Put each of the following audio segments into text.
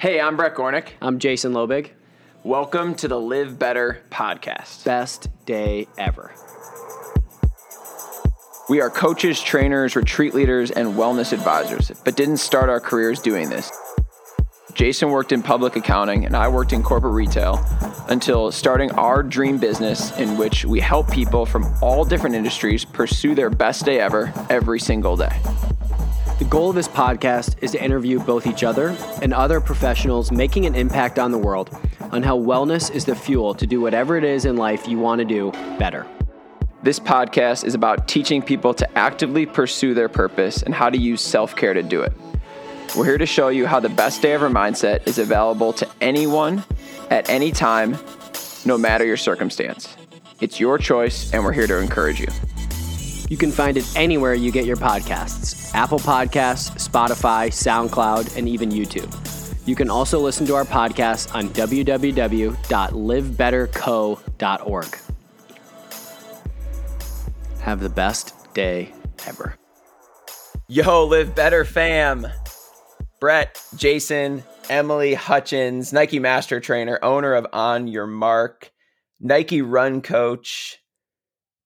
Hey, I'm Brett Gornick. I'm Jason Lobig. Welcome to the Live Better podcast. Best day ever. We are coaches, trainers, retreat leaders, and wellness advisors, but didn't start our careers doing this. Jason worked in public accounting and I worked in corporate retail until starting our dream business in which we help people from all different industries pursue their best day ever every single day. The goal of this podcast is to interview both each other and other professionals making an impact on the world on how wellness is the fuel to do whatever it is in life you want to do better. This podcast is about teaching people to actively pursue their purpose and how to use self care to do it. We're here to show you how the best day ever mindset is available to anyone at any time, no matter your circumstance. It's your choice, and we're here to encourage you. You can find it anywhere you get your podcasts Apple Podcasts, Spotify, SoundCloud, and even YouTube. You can also listen to our podcast on www.livebetterco.org. Have the best day ever. Yo, live better, fam. Brett, Jason, Emily Hutchins, Nike Master Trainer, owner of On Your Mark, Nike Run Coach,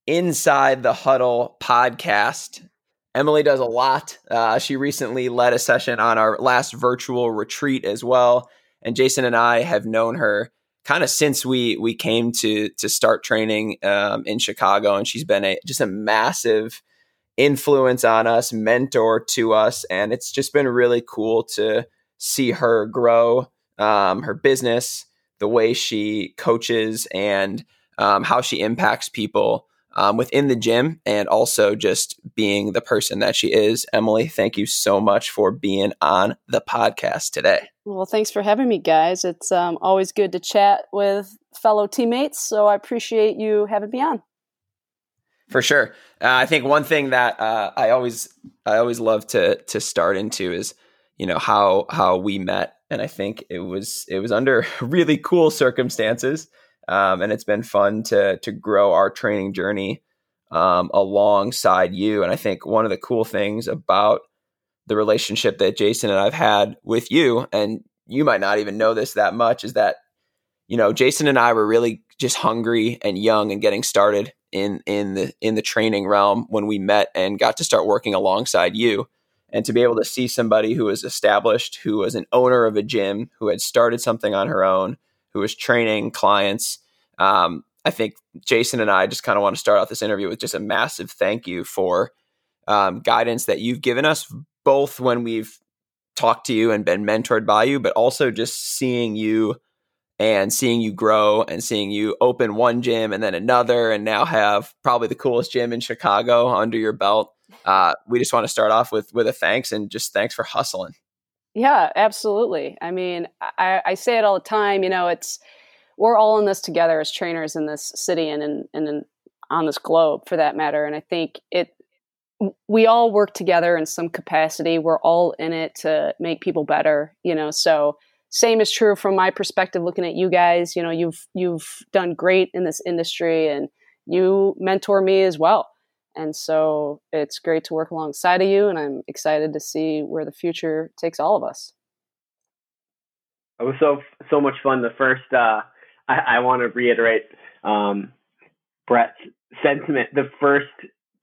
Inside the Huddle podcast. Emily does a lot. Uh, she recently led a session on our last virtual retreat as well. And Jason and I have known her kind of since we we came to to start training um, in Chicago, and she's been a just a massive influence on us, mentor to us, and it's just been really cool to see her grow um, her business, the way she coaches, and um, how she impacts people um, within the gym, and also just being the person that she is. Emily, thank you so much for being on the podcast today. Well, thanks for having me, guys. It's um, always good to chat with fellow teammates, so I appreciate you having me on. For sure, uh, I think one thing that uh, I always I always love to to start into is you know how how we met, and I think it was it was under really cool circumstances, um, and it's been fun to to grow our training journey um, alongside you. And I think one of the cool things about the relationship that Jason and I've had with you, and you might not even know this that much, is that you know Jason and I were really just hungry and young and getting started in in the in the training realm when we met and got to start working alongside you and to be able to see somebody who was established who was an owner of a gym who had started something on her own who was training clients um, i think jason and i just kind of want to start off this interview with just a massive thank you for um, guidance that you've given us both when we've talked to you and been mentored by you but also just seeing you and seeing you grow and seeing you open one gym and then another and now have probably the coolest gym in Chicago under your belt. Uh, we just want to start off with with a thanks and just thanks for hustling. Yeah, absolutely. I mean, I, I say it all the time. You know, it's we're all in this together as trainers in this city and in, and in, on this globe, for that matter. And I think it we all work together in some capacity. We're all in it to make people better. You know, so same is true from my perspective looking at you guys you know you've you've done great in this industry and you mentor me as well and so it's great to work alongside of you and i'm excited to see where the future takes all of us it was so so much fun the first uh i, I want to reiterate um brett's sentiment the first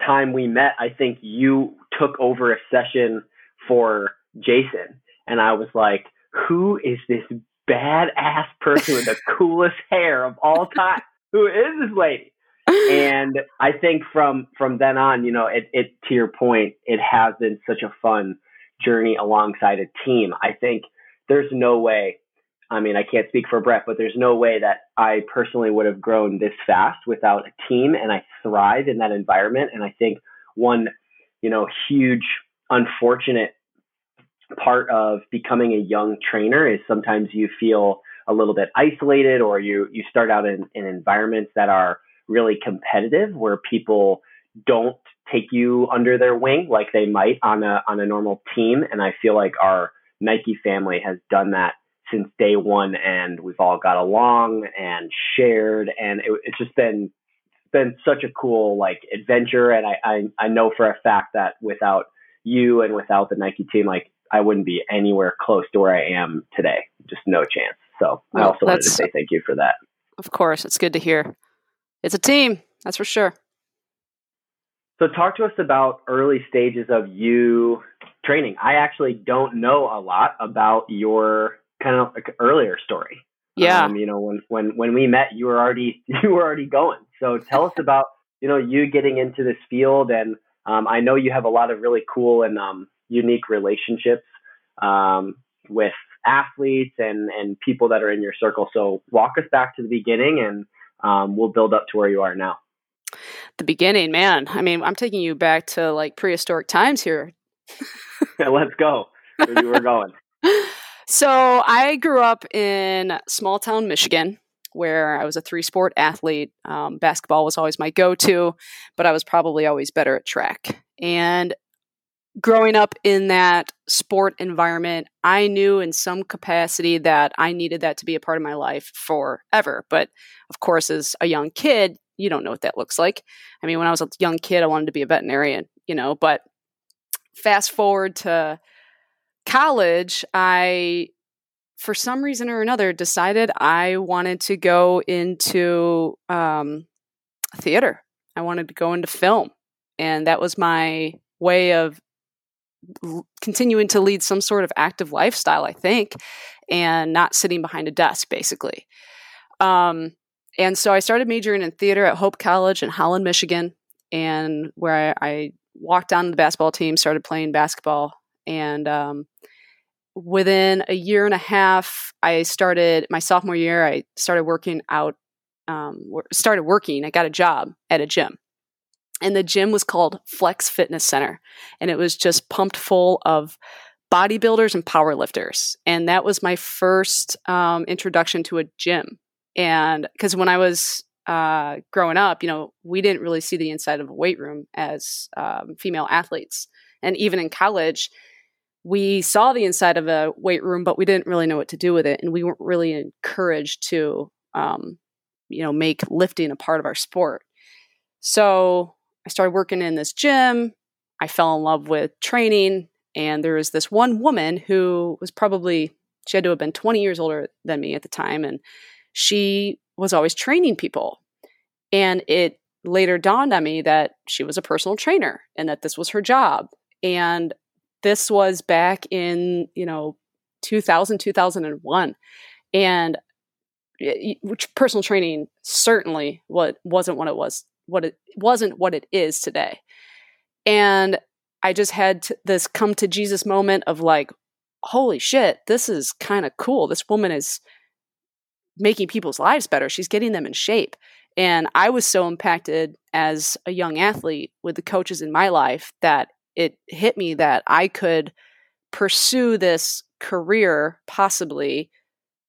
time we met i think you took over a session for jason and i was like who is this badass person with the coolest hair of all time? Who is this lady? And I think from from then on, you know, it, it to your point, it has been such a fun journey alongside a team. I think there's no way. I mean, I can't speak for Brett, but there's no way that I personally would have grown this fast without a team, and I thrive in that environment. And I think one, you know, huge unfortunate part of becoming a young trainer is sometimes you feel a little bit isolated or you you start out in, in environments that are really competitive where people don't take you under their wing like they might on a on a normal team and I feel like our Nike family has done that since day one and we've all got along and shared and it, it's just been been such a cool like adventure and I, I I know for a fact that without you and without the Nike team like I wouldn't be anywhere close to where I am today. just no chance. So well, I also wanted to say thank you for that. Of course, it's good to hear. It's a team, that's for sure. So talk to us about early stages of you training. I actually don't know a lot about your kind of like earlier story. Yeah. Um, you know, when when when we met, you were already you were already going. So tell us about you know you getting into this field, and um, I know you have a lot of really cool and um, unique relationships um, with athletes and and people that are in your circle. So walk us back to the beginning, and um, we'll build up to where you are now. The beginning, man. I mean, I'm taking you back to like prehistoric times here. yeah, let's go. Where you were going. So I grew up in small town Michigan, where I was a three sport athlete. Um, basketball was always my go to, but I was probably always better at track. And growing up in that sport environment, I knew in some capacity that I needed that to be a part of my life forever. But of course, as a young kid, you don't know what that looks like. I mean, when I was a young kid, I wanted to be a veterinarian, you know, but fast forward to college, I, for some reason or another, decided I wanted to go into um, theater. I wanted to go into film. And that was my way of continuing to lead some sort of active lifestyle, I think, and not sitting behind a desk, basically. Um, and so I started majoring in theater at Hope College in Holland, Michigan, and where I, I walked on the basketball team, started playing basketball, and um, within a year and a half, I started my sophomore year. I started working out. Um, started working. I got a job at a gym, and the gym was called Flex Fitness Center, and it was just pumped full of bodybuilders and powerlifters. And that was my first um, introduction to a gym. And because when I was uh, growing up, you know, we didn't really see the inside of a weight room as um, female athletes, and even in college, we saw the inside of a weight room, but we didn't really know what to do with it, and we weren't really encouraged to, um, you know, make lifting a part of our sport. So I started working in this gym. I fell in love with training, and there was this one woman who was probably she had to have been 20 years older than me at the time, and she was always training people. And it later dawned on me that she was a personal trainer and that this was her job. And this was back in, you know, 2000, 2001. And which personal training certainly what wasn't what it was what it wasn't what it is today. And i just had this come to jesus moment of like holy shit this is kind of cool. This woman is making people's lives better. She's getting them in shape. And i was so impacted as a young athlete with the coaches in my life that it hit me that I could pursue this career possibly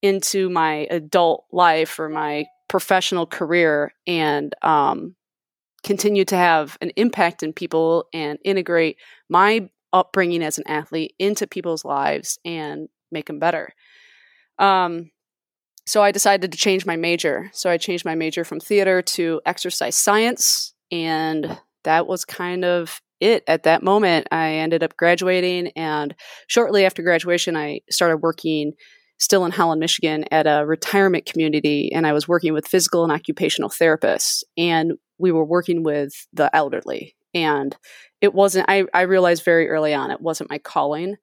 into my adult life or my professional career and um, continue to have an impact in people and integrate my upbringing as an athlete into people's lives and make them better. Um, so I decided to change my major. So I changed my major from theater to exercise science, and that was kind of it at that moment. I ended up graduating, and shortly after graduation, I started working still in Holland, Michigan, at a retirement community, and I was working with physical and occupational therapists, and we were working with the elderly. And it wasn't. I, I realized very early on it wasn't my calling.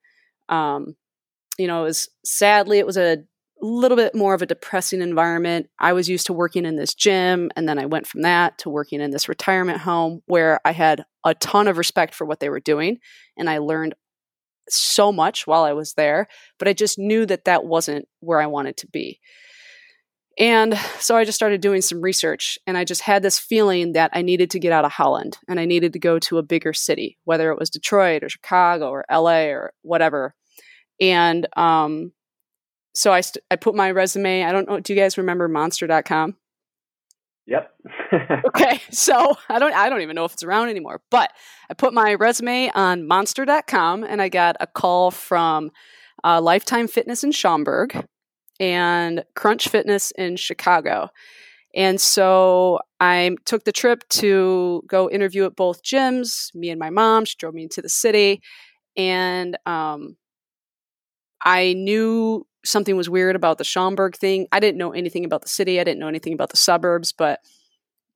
Um, you know, it was sadly it was a little bit more of a depressing environment. I was used to working in this gym, and then I went from that to working in this retirement home where I had a ton of respect for what they were doing, and I learned so much while I was there, but I just knew that that wasn't where I wanted to be. And so I just started doing some research, and I just had this feeling that I needed to get out of Holland and I needed to go to a bigger city, whether it was Detroit or Chicago or LA or whatever. And um, so I, st- I put my resume. I don't know. Do you guys remember monster.com? Yep. okay. So I don't, I don't even know if it's around anymore, but I put my resume on monster.com and I got a call from uh, Lifetime Fitness in Schaumburg and Crunch Fitness in Chicago. And so I took the trip to go interview at both gyms. Me and my mom, she drove me into the city. And um, I knew something was weird about the Schaumburg thing. I didn't know anything about the city. I didn't know anything about the suburbs, but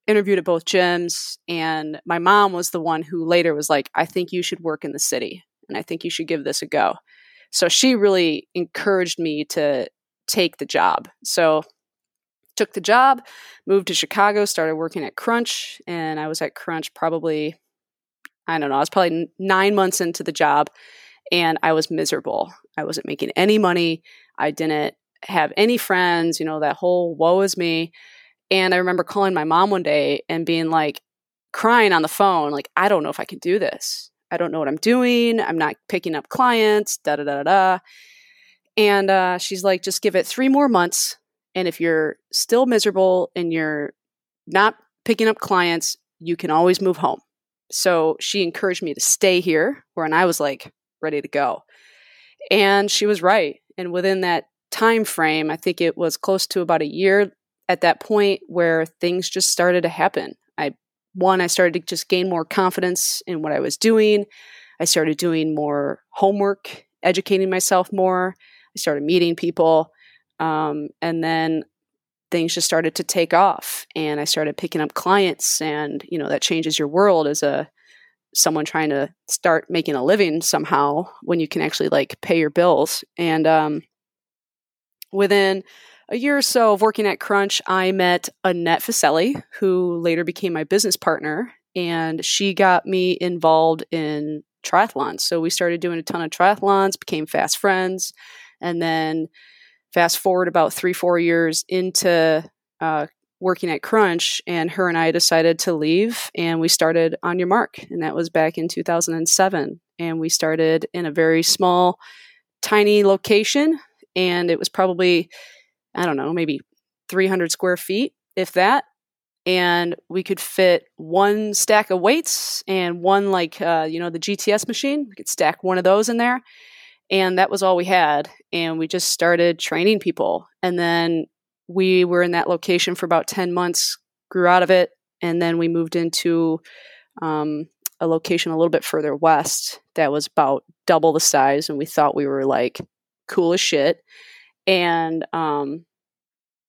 interviewed at both gyms. And my mom was the one who later was like, I think you should work in the city and I think you should give this a go. So she really encouraged me to take the job. So took the job, moved to Chicago, started working at Crunch, and I was at Crunch probably I don't know, I was probably 9 months into the job and I was miserable. I wasn't making any money. I didn't have any friends, you know, that whole woe is me. And I remember calling my mom one day and being like crying on the phone like I don't know if I can do this. I don't know what I'm doing. I'm not picking up clients, da da da da. And uh, she's like, just give it three more months. And if you're still miserable and you're not picking up clients, you can always move home. So she encouraged me to stay here, where and I was like ready to go. And she was right. And within that time frame, I think it was close to about a year at that point where things just started to happen I one, I started to just gain more confidence in what I was doing. I started doing more homework, educating myself more. I started meeting people. Um, and then things just started to take off and I started picking up clients and you know that changes your world as a someone trying to start making a living somehow when you can actually like pay your bills and um, within a year or so of working at Crunch, I met Annette Faselli, who later became my business partner, and she got me involved in triathlons. So we started doing a ton of triathlons, became fast friends, and then fast forward about three, four years into uh, working at Crunch, and her and I decided to leave, and we started On Your Mark, and that was back in 2007. And we started in a very small, tiny location, and it was probably I don't know, maybe 300 square feet, if that. And we could fit one stack of weights and one, like, uh, you know, the GTS machine. We could stack one of those in there. And that was all we had. And we just started training people. And then we were in that location for about 10 months, grew out of it. And then we moved into um, a location a little bit further west that was about double the size. And we thought we were like cool as shit and um,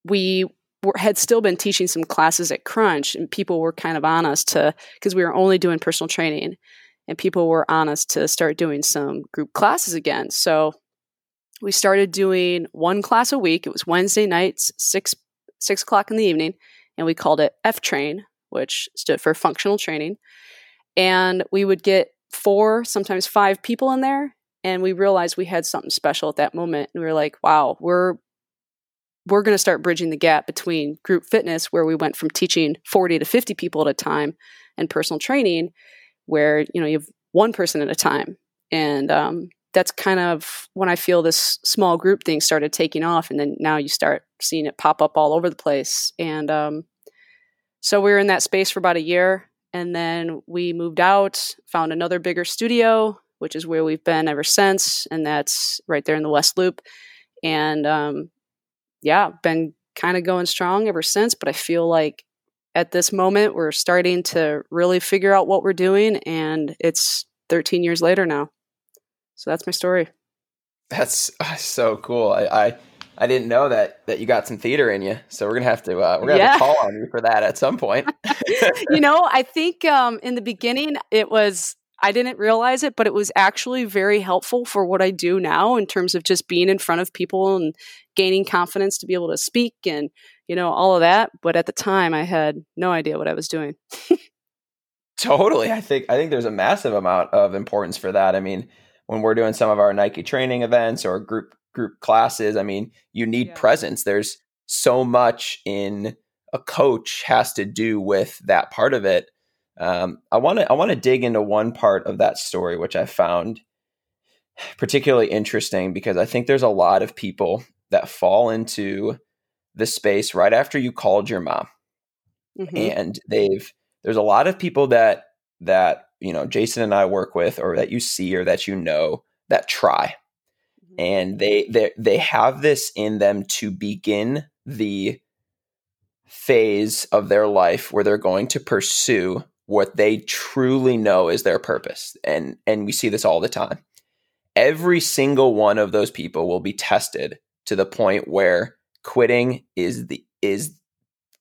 we were, had still been teaching some classes at Crunch, and people were kind of on us to because we were only doing personal training, and people were on us to start doing some group classes again. So we started doing one class a week. It was Wednesday nights, six six o'clock in the evening, and we called it F Train, which stood for functional training. And we would get four, sometimes five people in there, and we realized we had something special at that moment and we were like wow we're we're going to start bridging the gap between group fitness where we went from teaching 40 to 50 people at a time and personal training where you know you have one person at a time and um, that's kind of when i feel this small group thing started taking off and then now you start seeing it pop up all over the place and um, so we were in that space for about a year and then we moved out found another bigger studio which is where we've been ever since, and that's right there in the West Loop. And um, yeah, been kind of going strong ever since. But I feel like at this moment we're starting to really figure out what we're doing, and it's 13 years later now. So that's my story. That's uh, so cool. I, I I didn't know that that you got some theater in you. So we're gonna have to uh, we're gonna yeah. have to call on you for that at some point. you know, I think um, in the beginning it was I didn't realize it, but it was actually very helpful for what I do now in terms of just being in front of people and gaining confidence to be able to speak and, you know, all of that. But at the time, I had no idea what I was doing. totally. I think, I think there's a massive amount of importance for that. I mean, when we're doing some of our Nike training events or group, group classes, I mean, you need yeah. presence. There's so much in a coach has to do with that part of it um, I want to I want to dig into one part of that story, which I found particularly interesting because I think there's a lot of people that fall into the space right after you called your mom, mm-hmm. and they've there's a lot of people that that you know Jason and I work with, or that you see, or that you know that try, mm-hmm. and they they they have this in them to begin the phase of their life where they're going to pursue what they truly know is their purpose. And and we see this all the time. Every single one of those people will be tested to the point where quitting is the is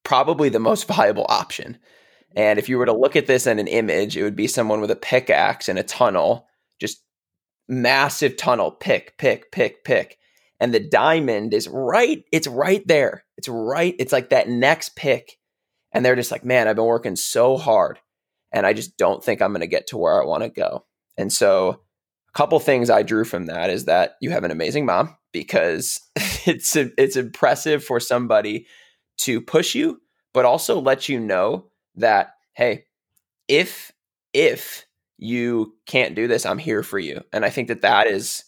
probably the most viable option. And if you were to look at this in an image, it would be someone with a pickaxe in a tunnel, just massive tunnel, pick, pick, pick, pick. And the diamond is right, it's right there. It's right, it's like that next pick. And they're just like, man, I've been working so hard and I just don't think I'm going to get to where I want to go. And so, a couple things I drew from that is that you have an amazing mom because it's it's impressive for somebody to push you, but also let you know that hey, if if you can't do this, I'm here for you. And I think that that is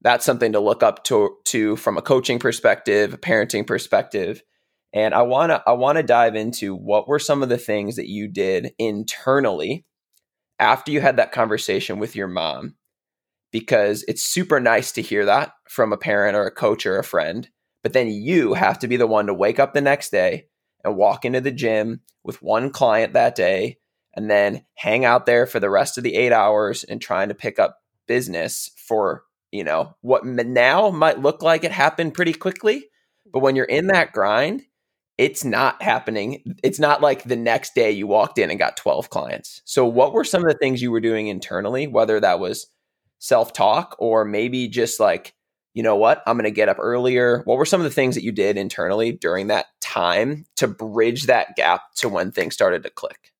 that's something to look up to to from a coaching perspective, a parenting perspective. And I want to I want to dive into what were some of the things that you did internally after you had that conversation with your mom because it's super nice to hear that from a parent or a coach or a friend. But then you have to be the one to wake up the next day and walk into the gym with one client that day and then hang out there for the rest of the eight hours and trying to pick up business for, you know, what now might look like it happened pretty quickly. But when you're in that grind, it's not happening. It's not like the next day you walked in and got 12 clients. So, what were some of the things you were doing internally, whether that was self talk or maybe just like, you know what, I'm going to get up earlier? What were some of the things that you did internally during that time to bridge that gap to when things started to click?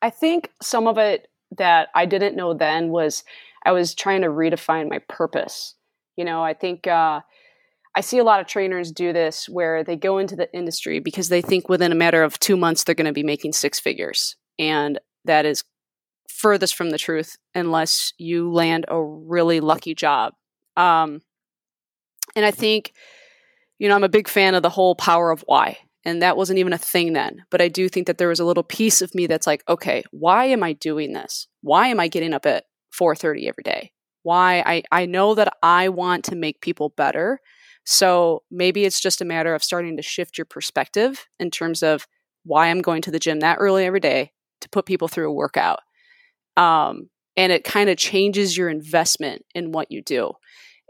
I think some of it that I didn't know then was I was trying to redefine my purpose. You know, I think uh, I see a lot of trainers do this where they go into the industry because they think within a matter of two months they're going to be making six figures. And that is furthest from the truth unless you land a really lucky job. Um, and I think, you know, I'm a big fan of the whole power of why. And that wasn't even a thing then. But I do think that there was a little piece of me that's like, okay, why am I doing this? Why am I getting up at 4:30 every day? Why I, I know that I want to make people better. So maybe it's just a matter of starting to shift your perspective in terms of why I'm going to the gym that early every day to put people through a workout um, and it kind of changes your investment in what you do.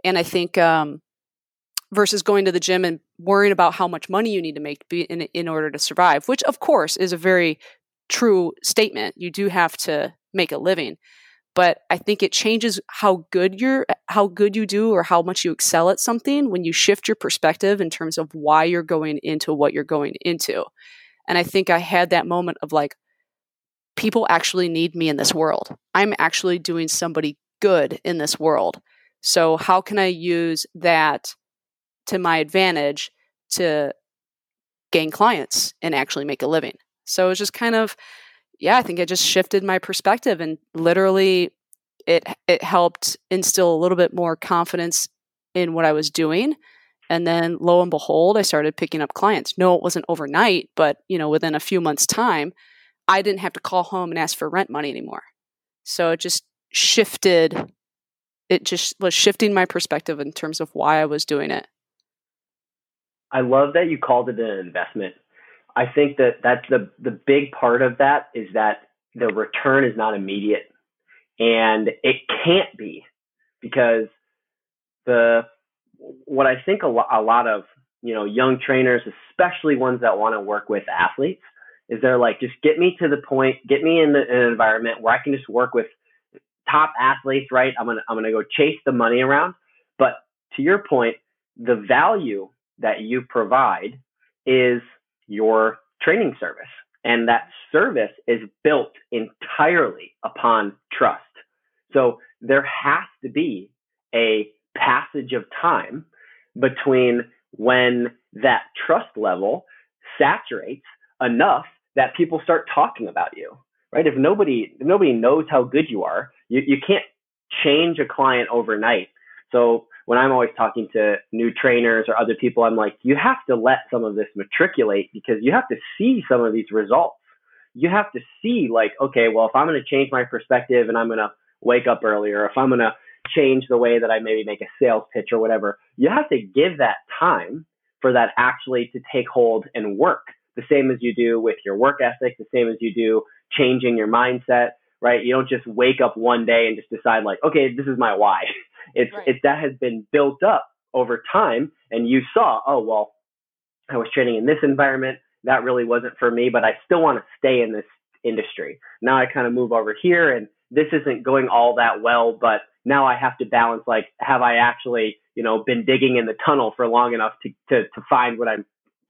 And I think um, versus going to the gym and worrying about how much money you need to make in, in order to survive, which of course is a very true statement. You do have to make a living, but I think it changes how good you're, how good you do, or how much you excel at something when you shift your perspective in terms of why you're going into what you're going into. And I think I had that moment of like, people actually need me in this world. I'm actually doing somebody good in this world. So, how can I use that to my advantage to gain clients and actually make a living? So, it was just kind of, yeah, I think it just shifted my perspective and literally it it helped instill a little bit more confidence in what I was doing. And then lo and behold, I started picking up clients. No, it wasn't overnight, but you know, within a few months' time, I didn't have to call home and ask for rent money anymore. So it just shifted. It just was shifting my perspective in terms of why I was doing it. I love that you called it an investment. I think that that's the the big part of that is that the return is not immediate, and it can't be because the what I think a, lo- a lot of you know young trainers, especially ones that want to work with athletes, is they're like, just get me to the point, get me in, the, in an environment where I can just work with top athletes, right? I'm gonna I'm gonna go chase the money around. But to your point, the value that you provide is your training service. And that service is built entirely upon trust. So there has to be a passage of time between when that trust level saturates enough that people start talking about you, right? If nobody if nobody knows how good you are, you, you can't change a client overnight. So when I'm always talking to new trainers or other people, I'm like, you have to let some of this matriculate because you have to see some of these results. You have to see like, okay, well, if I'm going to change my perspective and I'm going to wake up earlier, if I'm going to change the way that I maybe make a sales pitch or whatever, you have to give that time for that actually to take hold and work the same as you do with your work ethic, the same as you do changing your mindset, right? You don't just wake up one day and just decide like, okay, this is my why. It's right. it that has been built up over time and you saw, oh, well, I was training in this environment. That really wasn't for me, but I still want to stay in this industry. Now I kind of move over here and this isn't going all that well, but now I have to balance like, have I actually, you know, been digging in the tunnel for long enough to, to, to find what I'm,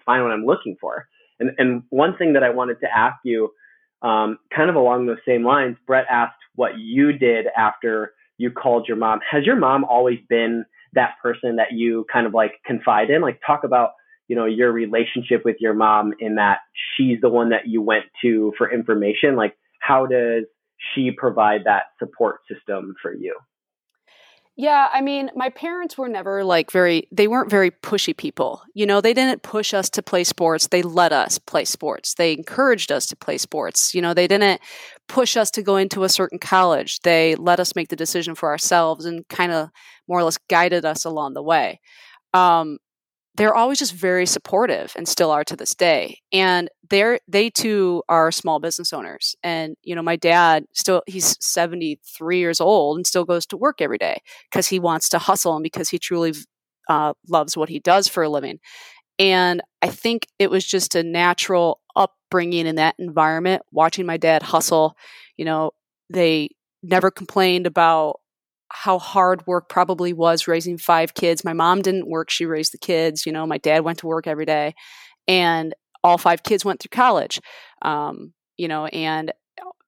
find what I'm looking for? And, and one thing that I wanted to ask you, um, kind of along those same lines, Brett asked what you did after you called your mom. Has your mom always been that person that you kind of like confide in? Like talk about, you know, your relationship with your mom in that she's the one that you went to for information. Like how does she provide that support system for you? Yeah, I mean, my parents were never like very, they weren't very pushy people. You know, they didn't push us to play sports. They let us play sports. They encouraged us to play sports. You know, they didn't push us to go into a certain college. They let us make the decision for ourselves and kind of more or less guided us along the way. Um, they're always just very supportive and still are to this day. And they're they too are small business owners. And you know, my dad still he's 73 years old and still goes to work every day because he wants to hustle and because he truly uh, loves what he does for a living. And I think it was just a natural upbringing in that environment, watching my dad hustle. You know, they never complained about how hard work probably was raising five kids. My mom didn't work, she raised the kids. You know, my dad went to work every day, and all five kids went through college. Um, you know, and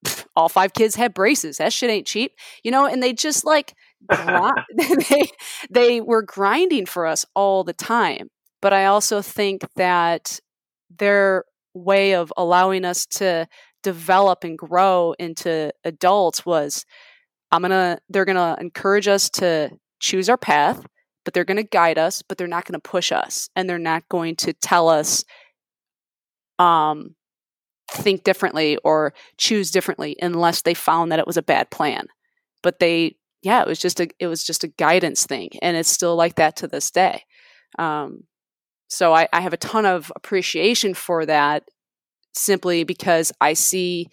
all five kids had braces. That shit ain't cheap, you know, and they just like they they were grinding for us all the time. But I also think that their way of allowing us to develop and grow into adults was I'm to, they're to encourage us to choose our path, but they're to guide us, but they're not to push us. And they're not going to tell us, um, think differently or choose differently unless they found that it was a bad plan. But they, yeah, it was just a, it was just a guidance thing. And it's still like that to this day. Um, so I, I have a ton of appreciation for that simply because I see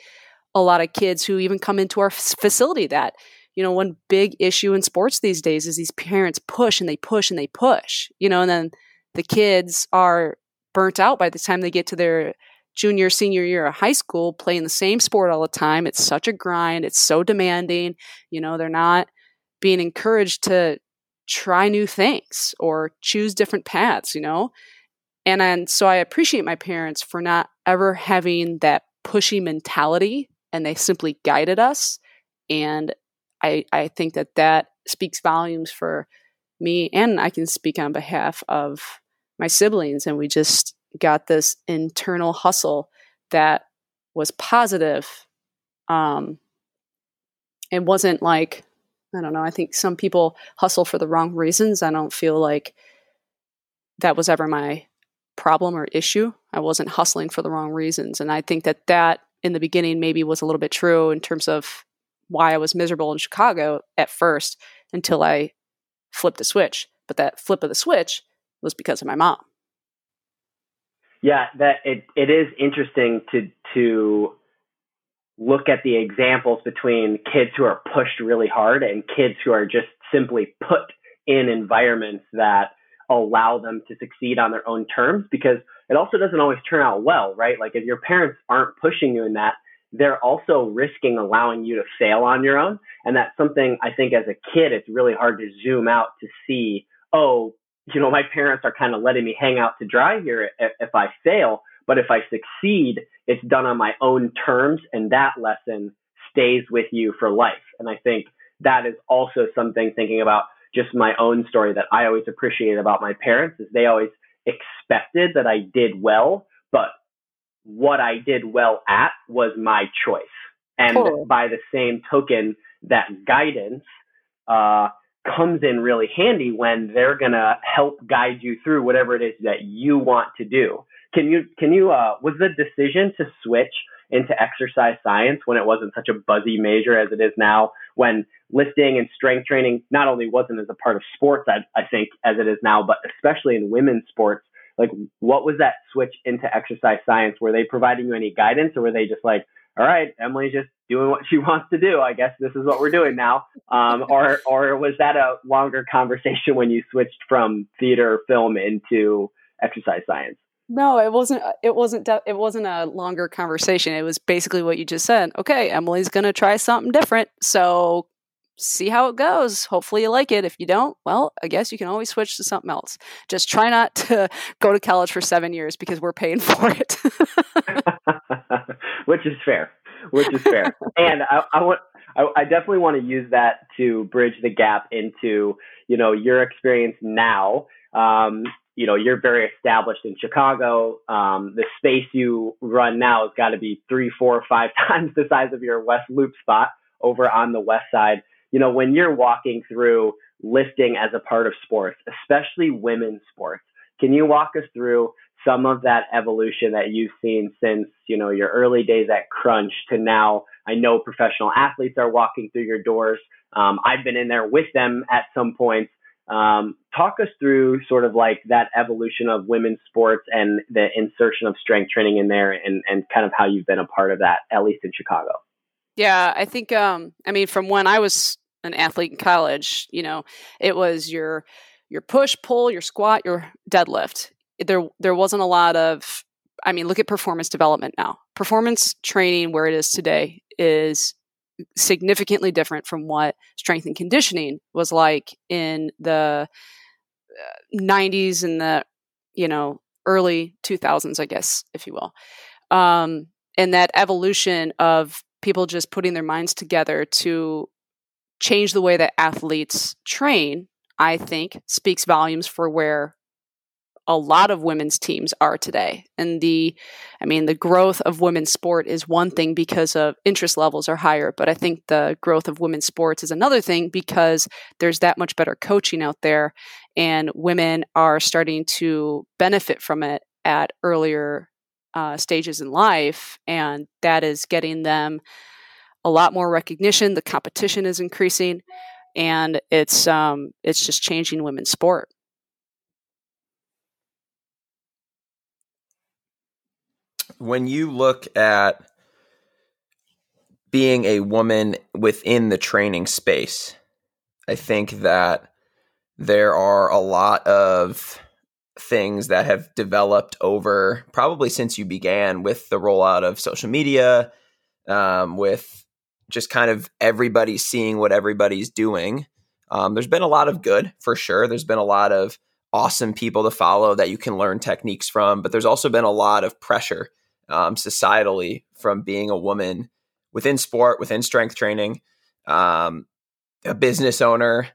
a lot of kids who even come into our facility that you know one big issue in sports these days is these parents push and they push and they push you know and then the kids are burnt out by the time they get to their junior senior year of high school playing the same sport all the time. It's such a grind. It's so demanding. You know they're not being encouraged to try new things or choose different paths you know? And and so i appreciate my parents for not ever having that pushy mentality and they simply guided us. And I, I think that that speaks volumes for me, and I can speak on behalf of my siblings. And we just got this internal hustle that was positive. Um, it wasn't like, I don't know, I think some people hustle for the wrong reasons. I don't feel like that was ever my problem or issue. I wasn't hustling for the wrong reasons. And I think that that in the beginning maybe was a little bit true in terms of why I was miserable in Chicago at first until I flipped the switch. But that flip of the switch was because of my mom. Yeah, that it, it is interesting to to look at the examples between kids who are pushed really hard and kids who are just simply put in environments that allow them to succeed on their own terms because it also doesn't always turn out well, right? Like if your parents aren't pushing you in that, they're also risking allowing you to fail on your own. And that's something I think as a kid, it's really hard to zoom out to see, oh, you know, my parents are kind of letting me hang out to dry here if I fail. But if I succeed, it's done on my own terms. And that lesson stays with you for life. And I think that is also something thinking about just my own story that I always appreciate about my parents is they always expected that I did well, but what I did well at was my choice. And by the same token, that guidance uh, comes in really handy when they're gonna help guide you through whatever it is that you want to do. Can you can you uh, was the decision to switch into exercise science when it wasn't such a buzzy major as it is now? When lifting and strength training not only wasn't as a part of sports, I, I think, as it is now, but especially in women's sports. Like, what was that switch into exercise science? Were they providing you any guidance, or were they just like, all right, Emily's just doing what she wants to do. I guess this is what we're doing now. Um, or, or was that a longer conversation when you switched from theater film into exercise science? No, it wasn't. It wasn't. It wasn't a longer conversation. It was basically what you just said. Okay, Emily's going to try something different. So see how it goes. Hopefully you like it. If you don't, well, I guess you can always switch to something else. Just try not to go to college for seven years because we're paying for it. Which is fair. Which is fair. and I, I want. I, I definitely want to use that to bridge the gap into, you know, your experience now um, you know, you're very established in Chicago. Um, the space you run now has got to be three, four, five times the size of your West Loop spot over on the West Side. You know, when you're walking through lifting as a part of sports, especially women's sports, can you walk us through some of that evolution that you've seen since, you know, your early days at Crunch to now? I know professional athletes are walking through your doors. Um, I've been in there with them at some points. Um, talk us through sort of like that evolution of women's sports and the insertion of strength training in there and, and kind of how you've been a part of that, at least in Chicago. Yeah, I think, um, I mean, from when I was an athlete in college, you know, it was your, your push, pull, your squat, your deadlift. There, there wasn't a lot of, I mean, look at performance development now. Performance training, where it is today, is significantly different from what strength and conditioning was like in the 90s uh, and the you know early 2000s i guess if you will. Um, and that evolution of people just putting their minds together to change the way that athletes train i think speaks volumes for where a lot of women's teams are today. And the, I mean, the growth of women's sport is one thing because of interest levels are higher, but I think the growth of women's sports is another thing because there's that much better coaching out there and women are starting to benefit from it at earlier uh, stages in life. And that is getting them a lot more recognition. The competition is increasing and it's, um, it's just changing women's sport. When you look at being a woman within the training space, I think that there are a lot of things that have developed over probably since you began with the rollout of social media, um, with just kind of everybody seeing what everybody's doing. Um, there's been a lot of good for sure. There's been a lot of awesome people to follow that you can learn techniques from, but there's also been a lot of pressure um, societally from being a woman within sport, within strength training, um, a business owner.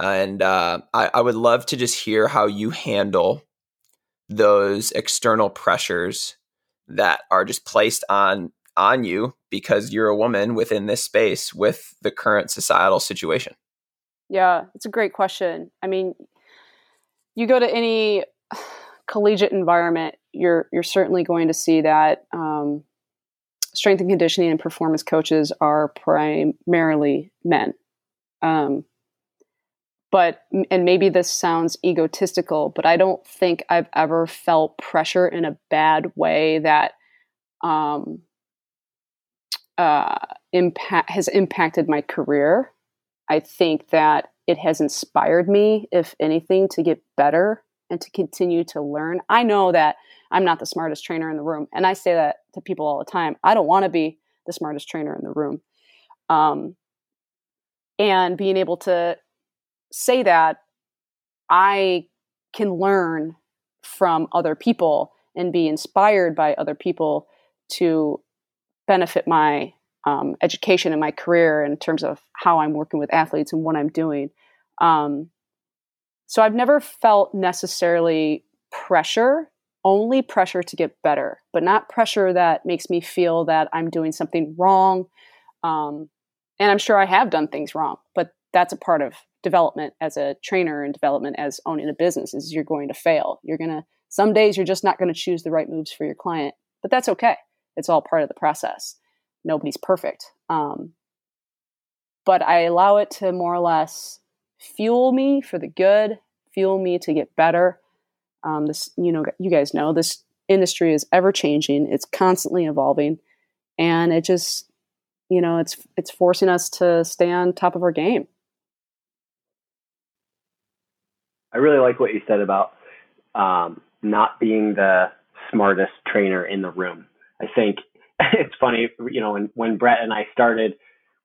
And uh, I, I would love to just hear how you handle those external pressures that are just placed on on you because you're a woman within this space with the current societal situation. Yeah, it's a great question. I mean, you go to any collegiate environment, you're you're certainly going to see that um, strength and conditioning and performance coaches are primarily men. Um, but and maybe this sounds egotistical, but I don't think I've ever felt pressure in a bad way that um, uh, impact has impacted my career. I think that it has inspired me, if anything, to get better and to continue to learn. I know that I'm not the smartest trainer in the room. And I say that to people all the time. I don't want to be the smartest trainer in the room. Um, and being able to say that I can learn from other people and be inspired by other people to benefit my um, education and my career in terms of how I'm working with athletes and what I'm doing. Um, so I've never felt necessarily pressure, only pressure to get better, but not pressure that makes me feel that I'm doing something wrong. Um, and I'm sure I have done things wrong, but that's a part of development as a trainer and development as owning a business is you're going to fail. You're going to some days you're just not going to choose the right moves for your client, but that's okay. It's all part of the process. Nobody's perfect. Um, but I allow it to more or less fuel me for the good, fuel me to get better. Um, this, you know, you guys know this industry is ever changing. It's constantly evolving, and it just you know it's it's forcing us to stay on top of our game i really like what you said about um, not being the smartest trainer in the room i think it's funny you know when, when brett and i started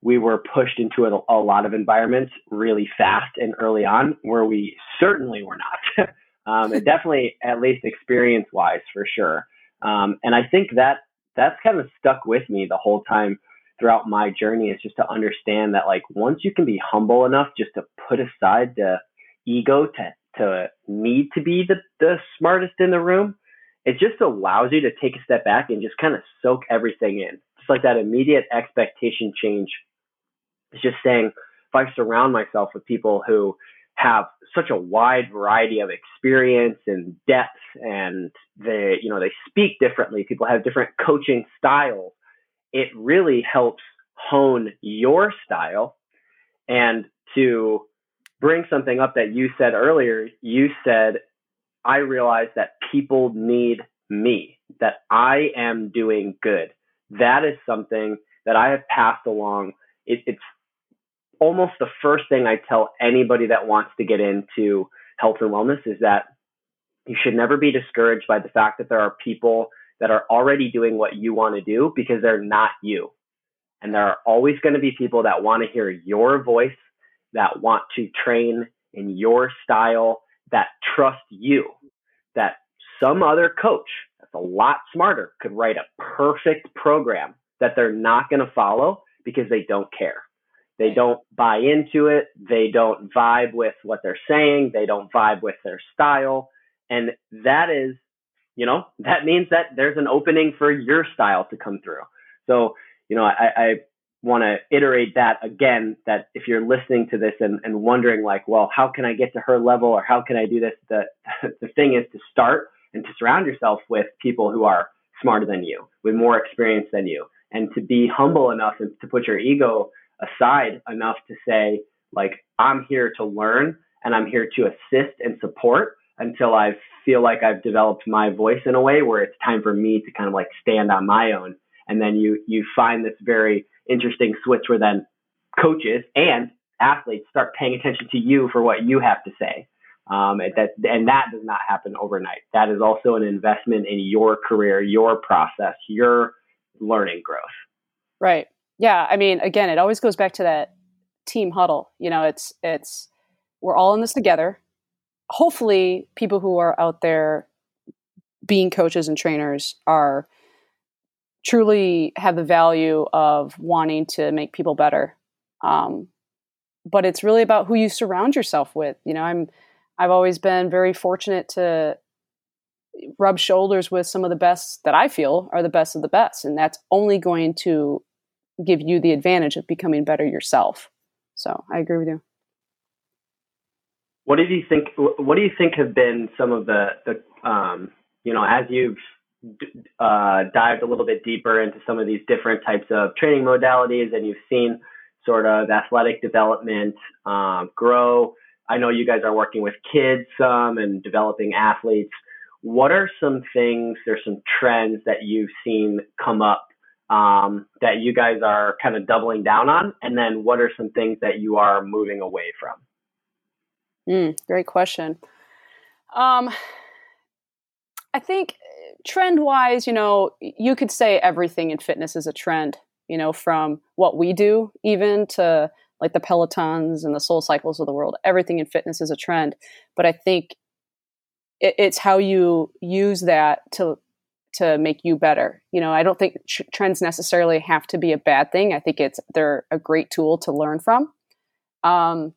we were pushed into a, a lot of environments really fast and early on where we certainly were not. Um, and definitely at least experience wise for sure. Um, and i think that that's kind of stuck with me the whole time throughout my journey is just to understand that like once you can be humble enough just to put aside the ego to to need to be the, the smartest in the room it just allows you to take a step back and just kind of soak everything in. Just like that immediate expectation change it's just saying if i surround myself with people who have such a wide variety of experience and depth and they you know they speak differently people have different coaching styles it really helps hone your style. And to bring something up that you said earlier, you said, I realize that people need me, that I am doing good. That is something that I have passed along. It, it's almost the first thing I tell anybody that wants to get into health and wellness is that you should never be discouraged by the fact that there are people that are already doing what you want to do because they're not you. And there are always going to be people that want to hear your voice, that want to train in your style, that trust you, that some other coach that's a lot smarter could write a perfect program that they're not going to follow because they don't care. They don't buy into it. They don't vibe with what they're saying. They don't vibe with their style. And that is you know, that means that there's an opening for your style to come through. So, you know, I, I want to iterate that again, that if you're listening to this and, and wondering like, well, how can I get to her level or how can I do this? The, the thing is to start and to surround yourself with people who are smarter than you, with more experience than you, and to be humble enough and to put your ego aside enough to say, like, I'm here to learn and I'm here to assist and support until I feel like I've developed my voice in a way where it's time for me to kind of like stand on my own. And then you you find this very interesting switch where then coaches and athletes start paying attention to you for what you have to say. Um, and that and that does not happen overnight. That is also an investment in your career, your process, your learning growth. Right. Yeah. I mean, again, it always goes back to that team huddle. You know, it's it's we're all in this together hopefully people who are out there being coaches and trainers are truly have the value of wanting to make people better um, but it's really about who you surround yourself with you know i'm i've always been very fortunate to rub shoulders with some of the best that i feel are the best of the best and that's only going to give you the advantage of becoming better yourself so i agree with you what do you think? What do you think have been some of the the um, you know as you've uh, dived a little bit deeper into some of these different types of training modalities, and you've seen sort of athletic development um, grow. I know you guys are working with kids some and developing athletes. What are some things? There's some trends that you've seen come up um, that you guys are kind of doubling down on, and then what are some things that you are moving away from? Mm, great question. Um, I think trend wise, you know, you could say everything in fitness is a trend, you know, from what we do even to like the Pelotons and the Soul Cycles of the world. Everything in fitness is a trend. But I think it, it's how you use that to to make you better. You know, I don't think tr- trends necessarily have to be a bad thing. I think it's they're a great tool to learn from. Um,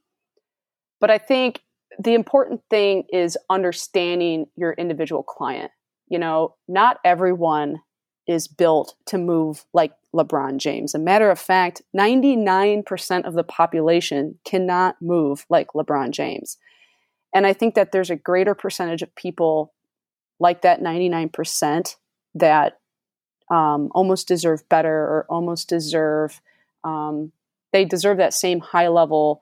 but I think the important thing is understanding your individual client. You know, not everyone is built to move like LeBron James. A matter of fact, 99% of the population cannot move like LeBron James. And I think that there's a greater percentage of people like that 99% that um, almost deserve better or almost deserve, um, they deserve that same high level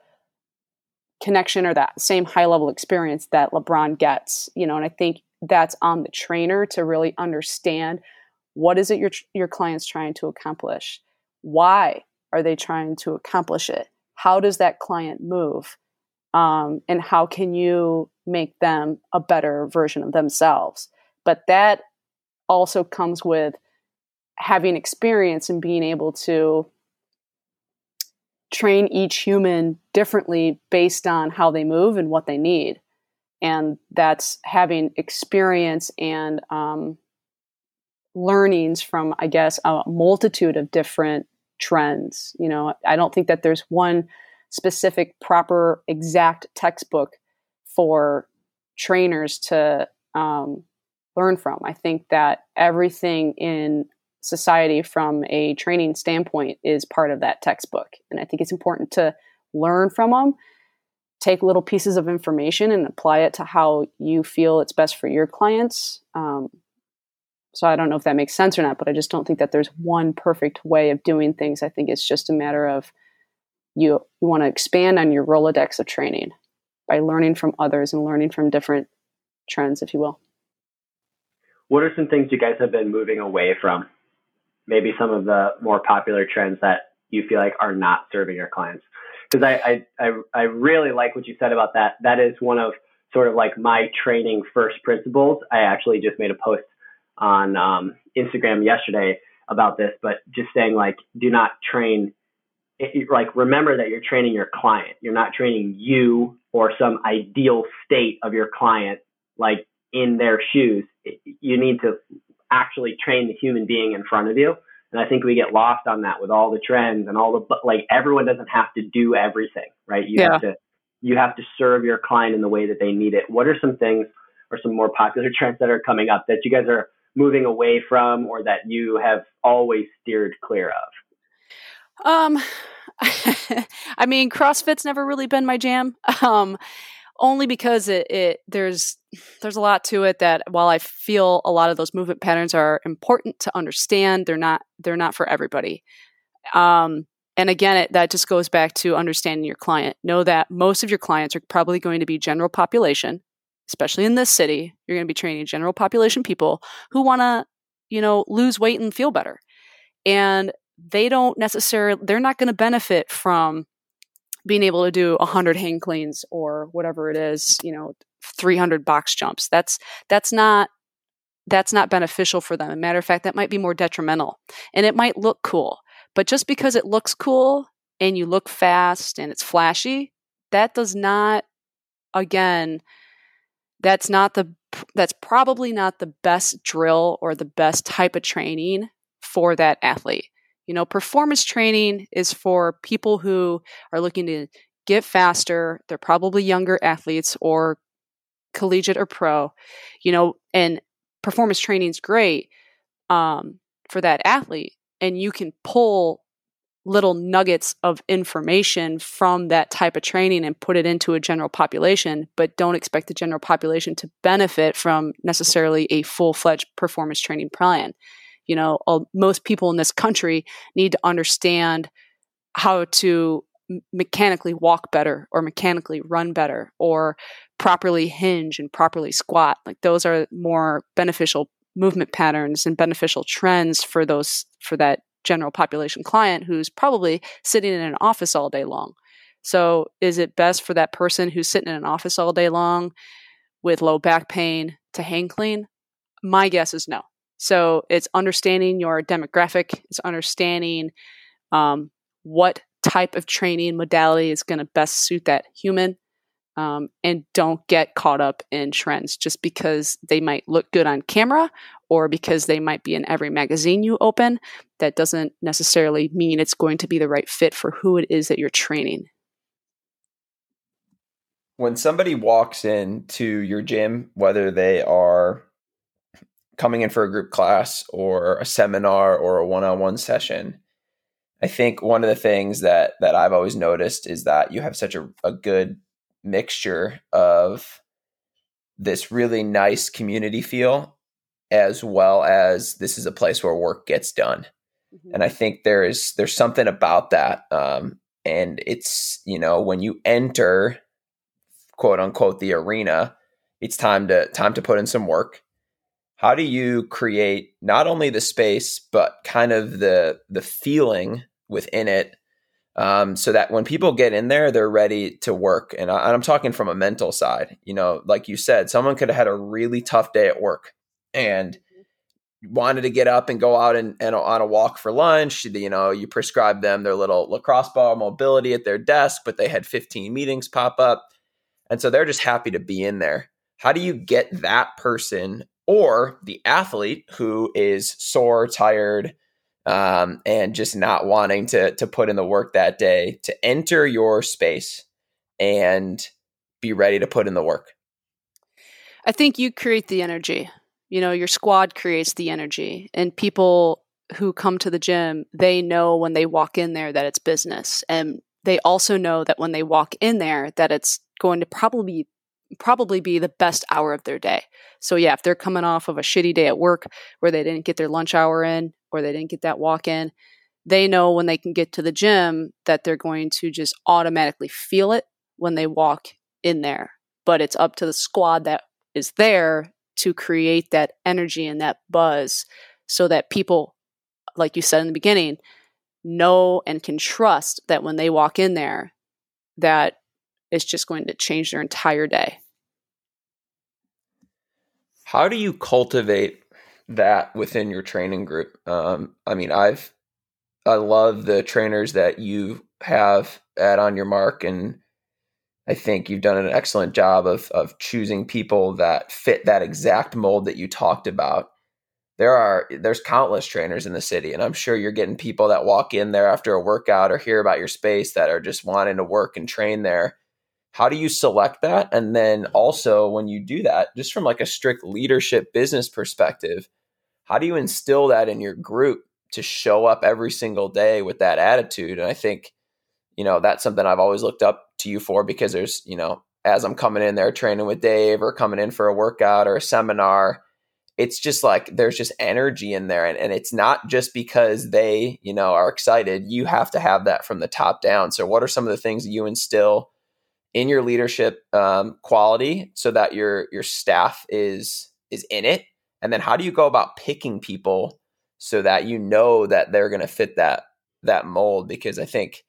connection or that same high level experience that LeBron gets, you know, and I think that's on the trainer to really understand what is it your your clients trying to accomplish? Why are they trying to accomplish it? How does that client move? Um, and how can you make them a better version of themselves? But that also comes with having experience and being able to train each human differently based on how they move and what they need. And that's having experience and um, learnings from i guess a multitude of different trends. You know i don't think that there's one specific proper exact textbook for trainers to um, learn from i think that everything in society from a training standpoint is part of that textbook and i think it's important to learn from them take little pieces of information and apply it to how you feel it's best for your clients um, so I don't know if that makes sense or not, but I just don't think that there's one perfect way of doing things. I think it's just a matter of you you want to expand on your Rolodex of training by learning from others and learning from different trends, if you will. What are some things you guys have been moving away from? Maybe some of the more popular trends that you feel like are not serving your clients. Because I, I, I, I really like what you said about that. That is one of sort of like my training first principles. I actually just made a post on um, Instagram yesterday about this, but just saying like, do not train. It, like, remember that you're training your client. You're not training you or some ideal state of your client, like in their shoes. You need to actually train the human being in front of you. And I think we get lost on that with all the trends and all the like. Everyone doesn't have to do everything, right? You yeah. have to you have to serve your client in the way that they need it. What are some things or some more popular trends that are coming up that you guys are moving away from or that you have always steered clear of? Um, I mean, CrossFit's never really been my jam. Um, only because it, it there's there's a lot to it that while I feel a lot of those movement patterns are important to understand, they're not they're not for everybody. Um, and again, it, that just goes back to understanding your client. Know that most of your clients are probably going to be general population, especially in this city, you're going to be training general population people who want to, you know, lose weight and feel better. And they don't necessarily, they're not going to benefit from being able to do 100 hang cleans or whatever it is, you know, 300 box jumps. That's, that's not, that's not beneficial for them. A matter of fact, that might be more detrimental and it might look cool. But just because it looks cool and you look fast and it's flashy, that does not, again, that's not the that's probably not the best drill or the best type of training for that athlete. You know, performance training is for people who are looking to get faster. They're probably younger athletes or collegiate or pro, you know, and performance training is great um, for that athlete. And you can pull little nuggets of information from that type of training and put it into a general population, but don't expect the general population to benefit from necessarily a full fledged performance training plan. You know, all, most people in this country need to understand how to mechanically walk better or mechanically run better or properly hinge and properly squat. Like those are more beneficial movement patterns and beneficial trends for those for that general population client who's probably sitting in an office all day long. So, is it best for that person who's sitting in an office all day long with low back pain to hang clean? My guess is no. So, it's understanding your demographic, it's understanding um, what type of training modality is going to best suit that human. Um, and don't get caught up in trends just because they might look good on camera or because they might be in every magazine you open, that doesn't necessarily mean it's going to be the right fit for who it is that you're training. When somebody walks into your gym, whether they are coming in for a group class or a seminar or a one-on-one session, I think one of the things that that I've always noticed is that you have such a, a good mixture of this really nice community feel as well as this is a place where work gets done. Mm-hmm. And I think there's there's something about that. Um, and it's you know when you enter quote unquote the arena, it's time to time to put in some work. How do you create not only the space but kind of the the feeling within it um, so that when people get in there they're ready to work? And, I, am talking from a mental side you know like you said someone could have had a really tough day at work and wanted to get up and go out and, and on a walk for lunch you know you prescribe them their little lacrosse ball mobility at their desk but they had 15 meetings pop up. And so they're just happy to be in there. How do you get that person or the athlete who is sore tired um, and just not wanting to to put in the work that day to enter your space and be ready to put in the work. I think you create the energy. You know your squad creates the energy and people who come to the gym they know when they walk in there that it's business and they also know that when they walk in there that it's going to probably probably be the best hour of their day. So yeah if they're coming off of a shitty day at work where they didn't get their lunch hour in or they didn't get that walk in they know when they can get to the gym that they're going to just automatically feel it when they walk in there. But it's up to the squad that is there to create that energy and that buzz so that people, like you said in the beginning, know and can trust that when they walk in there, that it's just going to change their entire day. How do you cultivate that within your training group? Um, I mean, I've I love the trainers that you have at on your mark and I think you've done an excellent job of of choosing people that fit that exact mold that you talked about. There are there's countless trainers in the city, and I'm sure you're getting people that walk in there after a workout or hear about your space that are just wanting to work and train there. How do you select that? And then also when you do that, just from like a strict leadership business perspective, how do you instill that in your group to show up every single day with that attitude? And I think you know, that's something I've always looked up to you for because there's, you know, as I'm coming in there training with Dave or coming in for a workout or a seminar, it's just like there's just energy in there. And, and it's not just because they, you know, are excited. You have to have that from the top down. So, what are some of the things you instill in your leadership um, quality so that your your staff is is in it? And then how do you go about picking people so that you know that they're going to fit that that mold? Because I think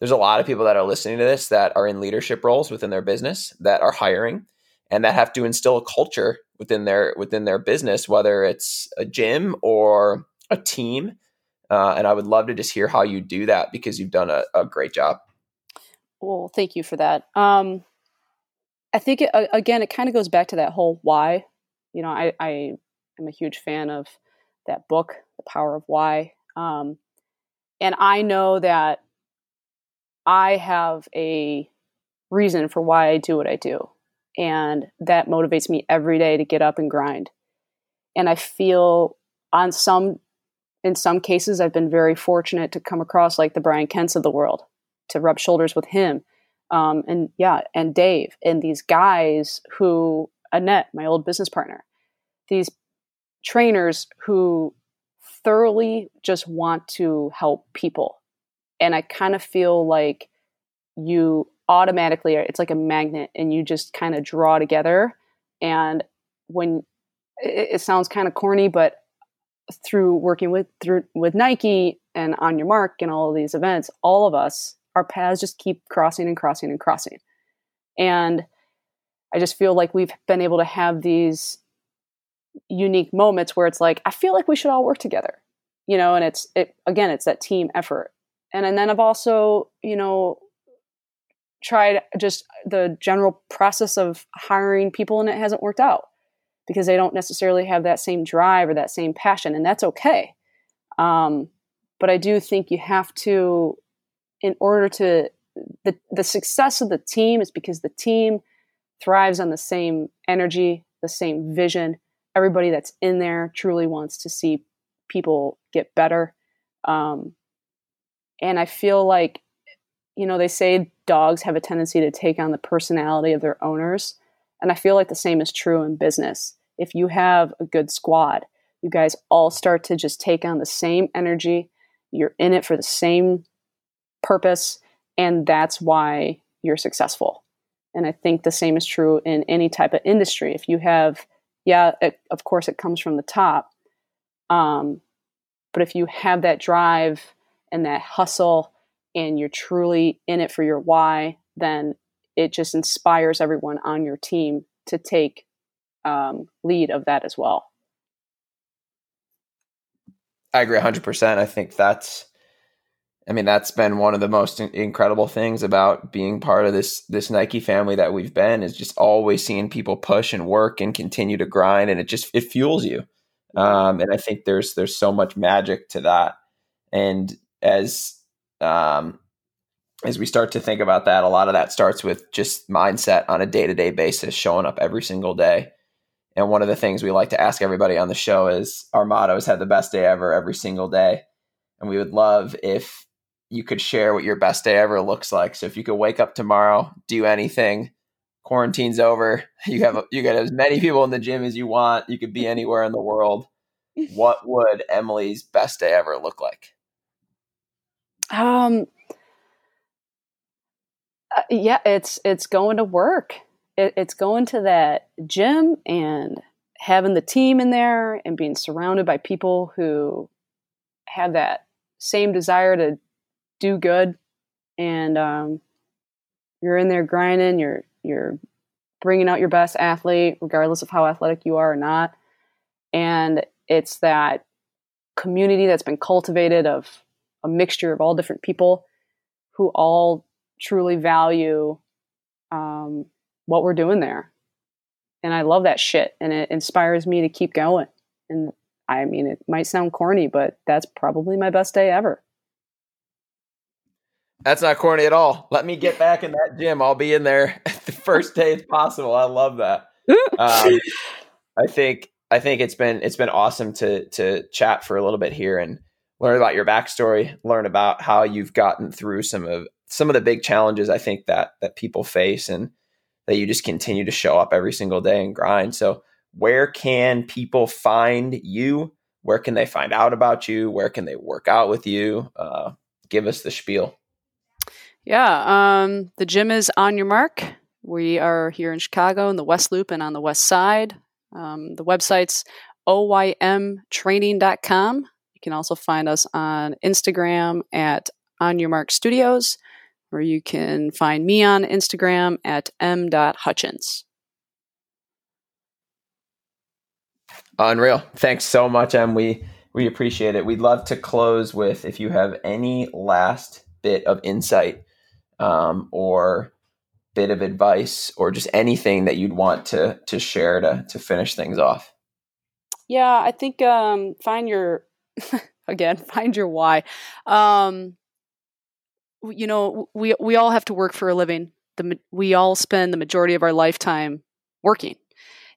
there's a lot of people that are listening to this that are in leadership roles within their business that are hiring and that have to instill a culture within their within their business whether it's a gym or a team uh, and i would love to just hear how you do that because you've done a, a great job well thank you for that um, i think it, again it kind of goes back to that whole why you know i i am a huge fan of that book the power of why um, and i know that I have a reason for why I do what I do. And that motivates me every day to get up and grind. And I feel on some, in some cases, I've been very fortunate to come across like the Brian Kents of the world, to rub shoulders with him. Um, and yeah, and Dave, and these guys who, Annette, my old business partner, these trainers who thoroughly just want to help people and I kind of feel like you automatically it's like a magnet and you just kind of draw together and when it, it sounds kind of corny but through working with through with Nike and on your mark and all of these events all of us our paths just keep crossing and crossing and crossing and I just feel like we've been able to have these unique moments where it's like I feel like we should all work together you know and it's it again it's that team effort and, and then I've also, you know, tried just the general process of hiring people and it hasn't worked out because they don't necessarily have that same drive or that same passion, and that's okay. Um, but I do think you have to, in order to the the success of the team is because the team thrives on the same energy, the same vision. Everybody that's in there truly wants to see people get better. Um, and I feel like, you know, they say dogs have a tendency to take on the personality of their owners. And I feel like the same is true in business. If you have a good squad, you guys all start to just take on the same energy. You're in it for the same purpose. And that's why you're successful. And I think the same is true in any type of industry. If you have yeah, it, of course, it comes from the top. Um, but if you have that drive and that hustle and you're truly in it for your why, then it just inspires everyone on your team to take um, lead of that as well. I agree 100%. I think that's I mean that's been one of the most incredible things about being part of this this Nike family that we've been is just always seeing people push and work and continue to grind and it just it fuels you. Um, and I think there's there's so much magic to that. And as um, as we start to think about that, a lot of that starts with just mindset on a day to day basis, showing up every single day. And one of the things we like to ask everybody on the show is our motto is have the best day ever every single day. And we would love if you could share what your best day ever looks like. So if you could wake up tomorrow, do anything, quarantine's over, you have you get as many people in the gym as you want, you could be anywhere in the world. What would Emily's best day ever look like? Um uh, yeah, it's it's going to work it, it's going to that gym and having the team in there and being surrounded by people who have that same desire to do good and um, you're in there grinding you're you're bringing out your best athlete regardless of how athletic you are or not and it's that community that's been cultivated of a mixture of all different people who all truly value um, what we're doing there. And I love that shit and it inspires me to keep going. And I mean, it might sound corny, but that's probably my best day ever. That's not corny at all. Let me get back in that gym. I'll be in there the first day it's possible. I love that. Um, I think I think it's been it's been awesome to to chat for a little bit here and learn about your backstory, learn about how you've gotten through some of some of the big challenges I think that that people face and that you just continue to show up every single day and grind. So, where can people find you? Where can they find out about you? Where can they work out with you? Uh, give us the spiel. Yeah, um, the gym is on your mark. We are here in Chicago in the West Loop and on the West Side. Um, the website's oymtraining.com. You can also find us on Instagram at On Your Mark Studios or you can find me on Instagram at m.hutchins. Unreal. Thanks so much, Em. We we appreciate it. We'd love to close with if you have any last bit of insight um, or bit of advice or just anything that you'd want to to share to to finish things off. Yeah, I think um, find your again find your why. Um, you know, we we all have to work for a living. The we all spend the majority of our lifetime working,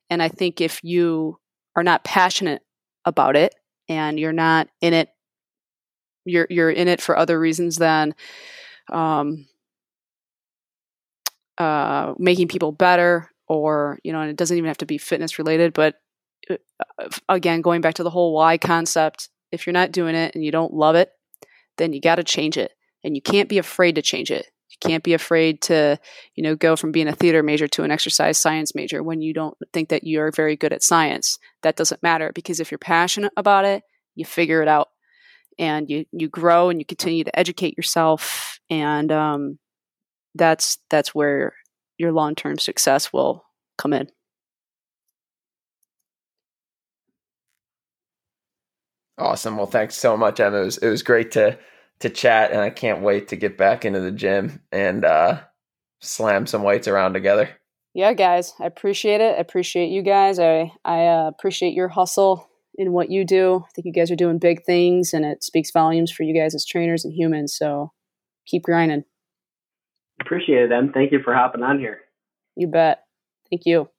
and I think if you are not passionate about it and you're not in it, you're you're in it for other reasons than um, uh, making people better, or you know, and it doesn't even have to be fitness related. But uh, again, going back to the whole why concept, if you're not doing it and you don't love it, then you got to change it. And you can't be afraid to change it. You can't be afraid to you know go from being a theater major to an exercise science major when you don't think that you're very good at science. That doesn't matter because if you're passionate about it you figure it out. And you you grow and you continue to educate yourself and um, that's that's where your long-term success will come in awesome well thanks so much emma it was, it was great to to chat, and I can't wait to get back into the gym and uh, slam some weights around together. Yeah, guys, I appreciate it. I appreciate you guys. I I uh, appreciate your hustle in what you do. I think you guys are doing big things, and it speaks volumes for you guys as trainers and humans. So keep grinding. Appreciate it, Em. Thank you for hopping on here. You bet. Thank you.